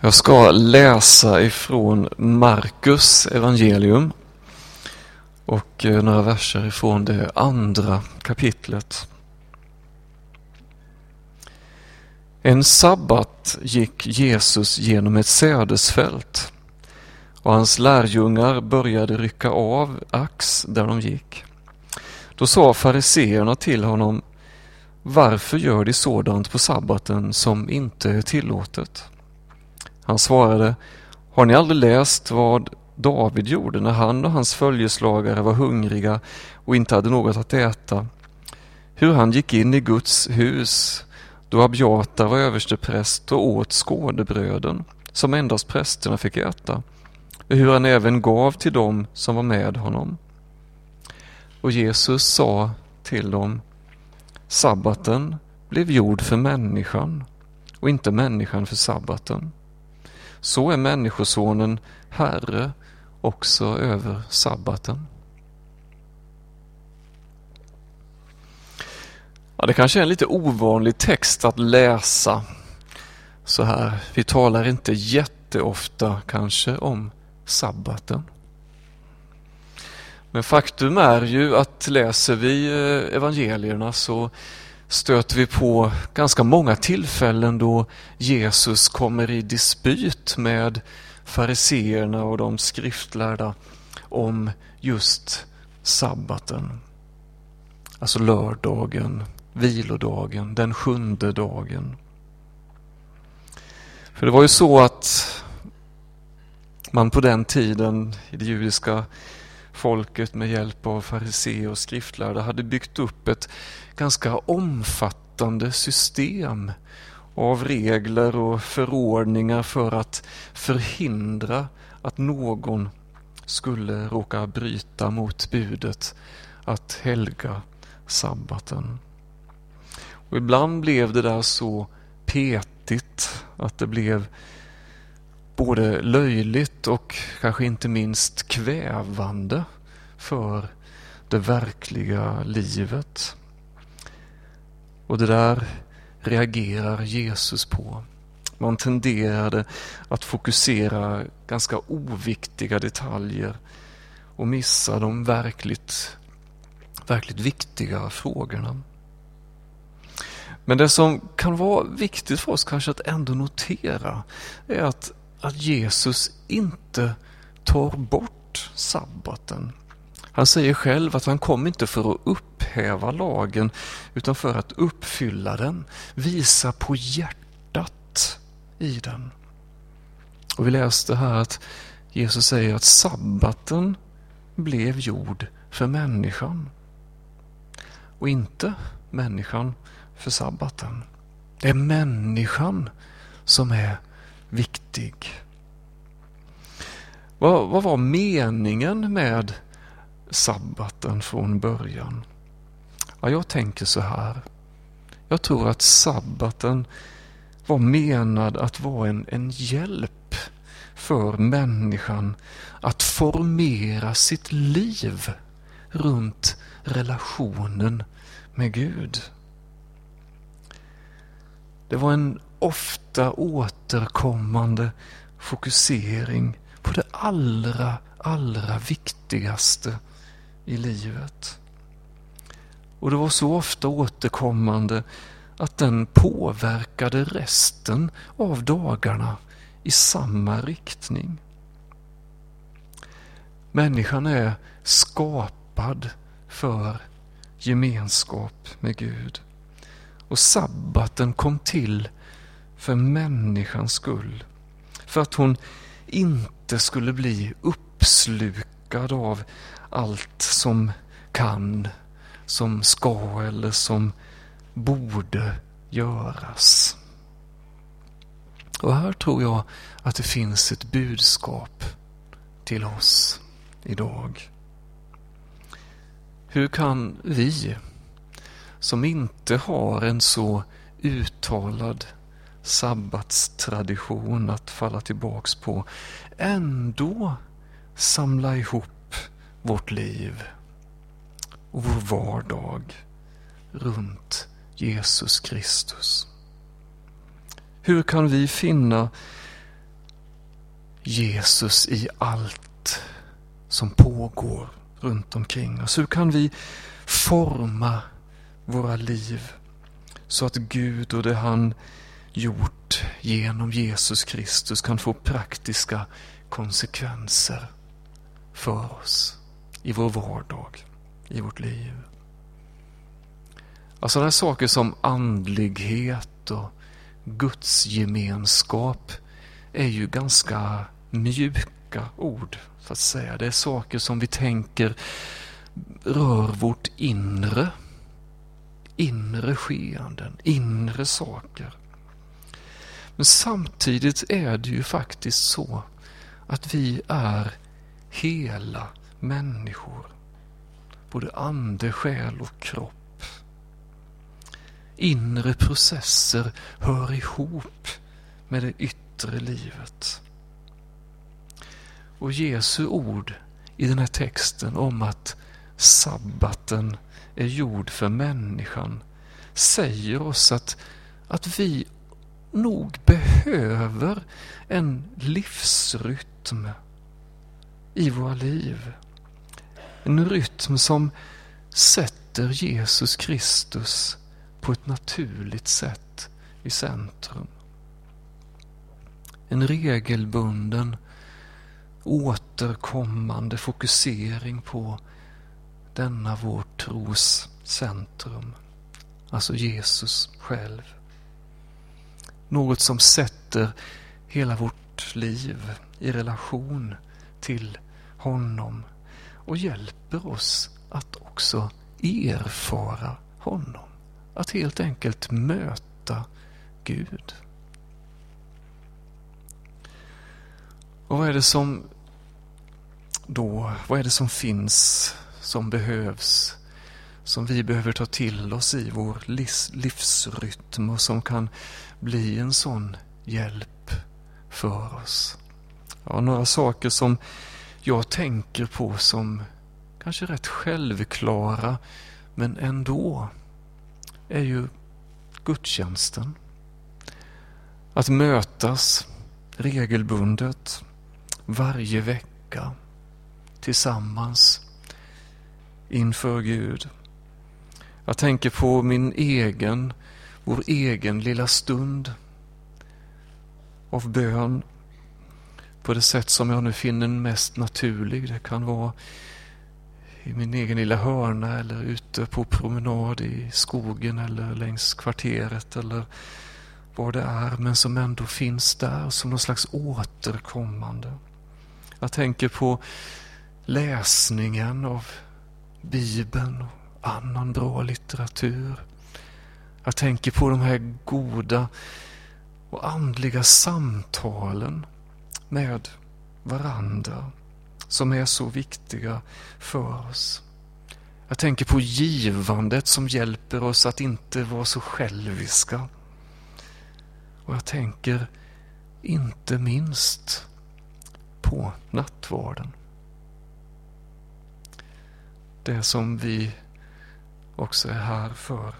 Jag ska läsa ifrån Markus evangelium och eh, några verser ifrån det andra kapitlet. En sabbat gick Jesus genom ett sädesfält och hans lärjungar började rycka av ax där de gick. Då sa fariseerna till honom Varför gör de sådant på sabbaten som inte är tillåtet? Han svarade, har ni aldrig läst vad David gjorde när han och hans följeslagare var hungriga och inte hade något att äta? Hur han gick in i Guds hus då Abiata var överstepräst och åt skådebröden som endast prästerna fick äta och hur han även gav till dem som var med honom. Och Jesus sa till dem, sabbaten blev gjord för människan och inte människan för sabbaten. Så är Människosonen Herre också över sabbaten. Ja, det kanske är en lite ovanlig text att läsa så här. Vi talar inte jätteofta kanske om sabbaten. Men faktum är ju att läser vi eh, evangelierna så stöter vi på ganska många tillfällen då Jesus kommer i dispyt med fariseerna och de skriftlärda om just sabbaten. Alltså lördagen, vilodagen, den sjunde dagen. För det var ju så att man på den tiden i det judiska folket med hjälp av fariseer och skriftlärda hade byggt upp ett ganska omfattande system av regler och förordningar för att förhindra att någon skulle råka bryta mot budet att helga sabbaten. Och ibland blev det där så petigt att det blev både löjligt och kanske inte minst kvävande för det verkliga livet. Och det där reagerar Jesus på. Man tenderade att fokusera ganska oviktiga detaljer och missa de verkligt, verkligt viktiga frågorna. Men det som kan vara viktigt för oss kanske att ändå notera är att, att Jesus inte tar bort sabbaten han säger själv att han kom inte för att upphäva lagen utan för att uppfylla den, visa på hjärtat i den. Och vi läste här att Jesus säger att sabbaten blev gjord för människan och inte människan för sabbaten. Det är människan som är viktig. Vad, vad var meningen med sabbaten från början? Ja, jag tänker så här. Jag tror att sabbaten var menad att vara en, en hjälp för människan att formera sitt liv runt relationen med Gud. Det var en ofta återkommande fokusering på det allra, allra viktigaste i livet. Och det var så ofta återkommande att den påverkade resten av dagarna i samma riktning. Människan är skapad för gemenskap med Gud. Och sabbaten kom till för människans skull. För att hon inte skulle bli uppslukad av allt som kan, som ska eller som borde göras. Och här tror jag att det finns ett budskap till oss idag. Hur kan vi, som inte har en så uttalad sabbatstradition att falla tillbaks på, ändå samla ihop vårt liv och vår vardag runt Jesus Kristus. Hur kan vi finna Jesus i allt som pågår runt omkring oss? Hur kan vi forma våra liv så att Gud och det han gjort genom Jesus Kristus kan få praktiska konsekvenser för oss i vår vardag, i vårt liv. Alltså sådana saker som andlighet och gudsgemenskap är ju ganska mjuka ord, så att säga. Det är saker som vi tänker rör vårt inre. Inre skeenden, inre saker. Men samtidigt är det ju faktiskt så att vi är hela människor. Både ande, själ och kropp. Inre processer hör ihop med det yttre livet. Och Jesu ord i den här texten om att sabbaten är gjord för människan säger oss att, att vi nog behöver en livsrytm i våra liv. En rytm som sätter Jesus Kristus på ett naturligt sätt i centrum. En regelbunden återkommande fokusering på denna vår tros centrum, alltså Jesus själv. Något som sätter hela vårt liv i relation till honom och hjälper oss att också erfara honom. Att helt enkelt möta Gud. Och vad är det som då, vad är det som finns, som behövs, som vi behöver ta till oss i vår livsrytm och som kan bli en sån hjälp för oss? Ja, några saker som jag tänker på som kanske rätt självklara men ändå är ju gudstjänsten. Att mötas regelbundet varje vecka tillsammans inför Gud. Jag tänker på min egen, vår egen lilla stund av bön på det sätt som jag nu finner mest naturlig. Det kan vara i min egen lilla hörna eller ute på promenad i skogen eller längs kvarteret eller vad det är men som ändå finns där som någon slags återkommande. Jag tänker på läsningen av Bibeln och annan bra litteratur. Jag tänker på de här goda och andliga samtalen med varandra som är så viktiga för oss. Jag tänker på givandet som hjälper oss att inte vara så själviska. Och jag tänker inte minst på nattvarden. Det som vi också är här för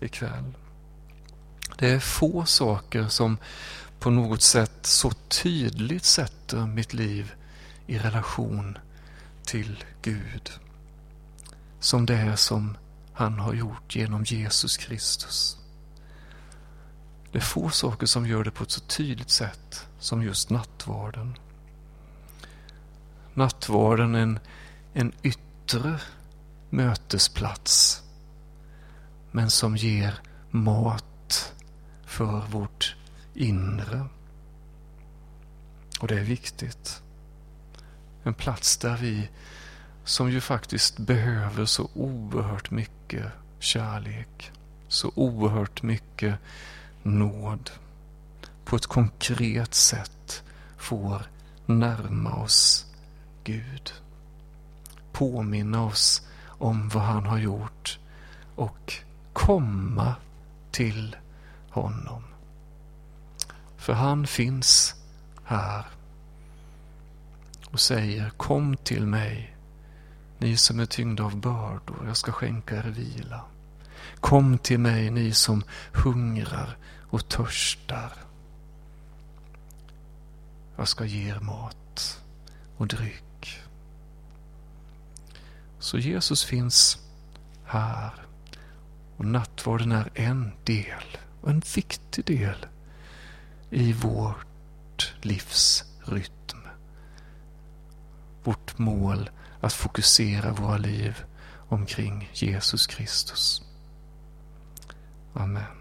ikväll. Det är få saker som på något sätt så tydligt sätter mitt liv i relation till Gud som det är som han har gjort genom Jesus Kristus. Det är få saker som gör det på ett så tydligt sätt som just nattvarden. Nattvarden är en, en yttre mötesplats men som ger mat för vårt inre. Och det är viktigt. En plats där vi, som ju faktiskt behöver så oerhört mycket kärlek, så oerhört mycket nåd, på ett konkret sätt får närma oss Gud. Påminna oss om vad han har gjort och komma till honom. För han finns här och säger Kom till mig, ni som är tyngda av bördor, jag ska skänka er vila. Kom till mig, ni som hungrar och törstar. jag ska ge er mat och dryck. Så Jesus finns här och nattvarden är en del, och en viktig del, i vårt livs rytm. Vårt mål att fokusera våra liv omkring Jesus Kristus. Amen.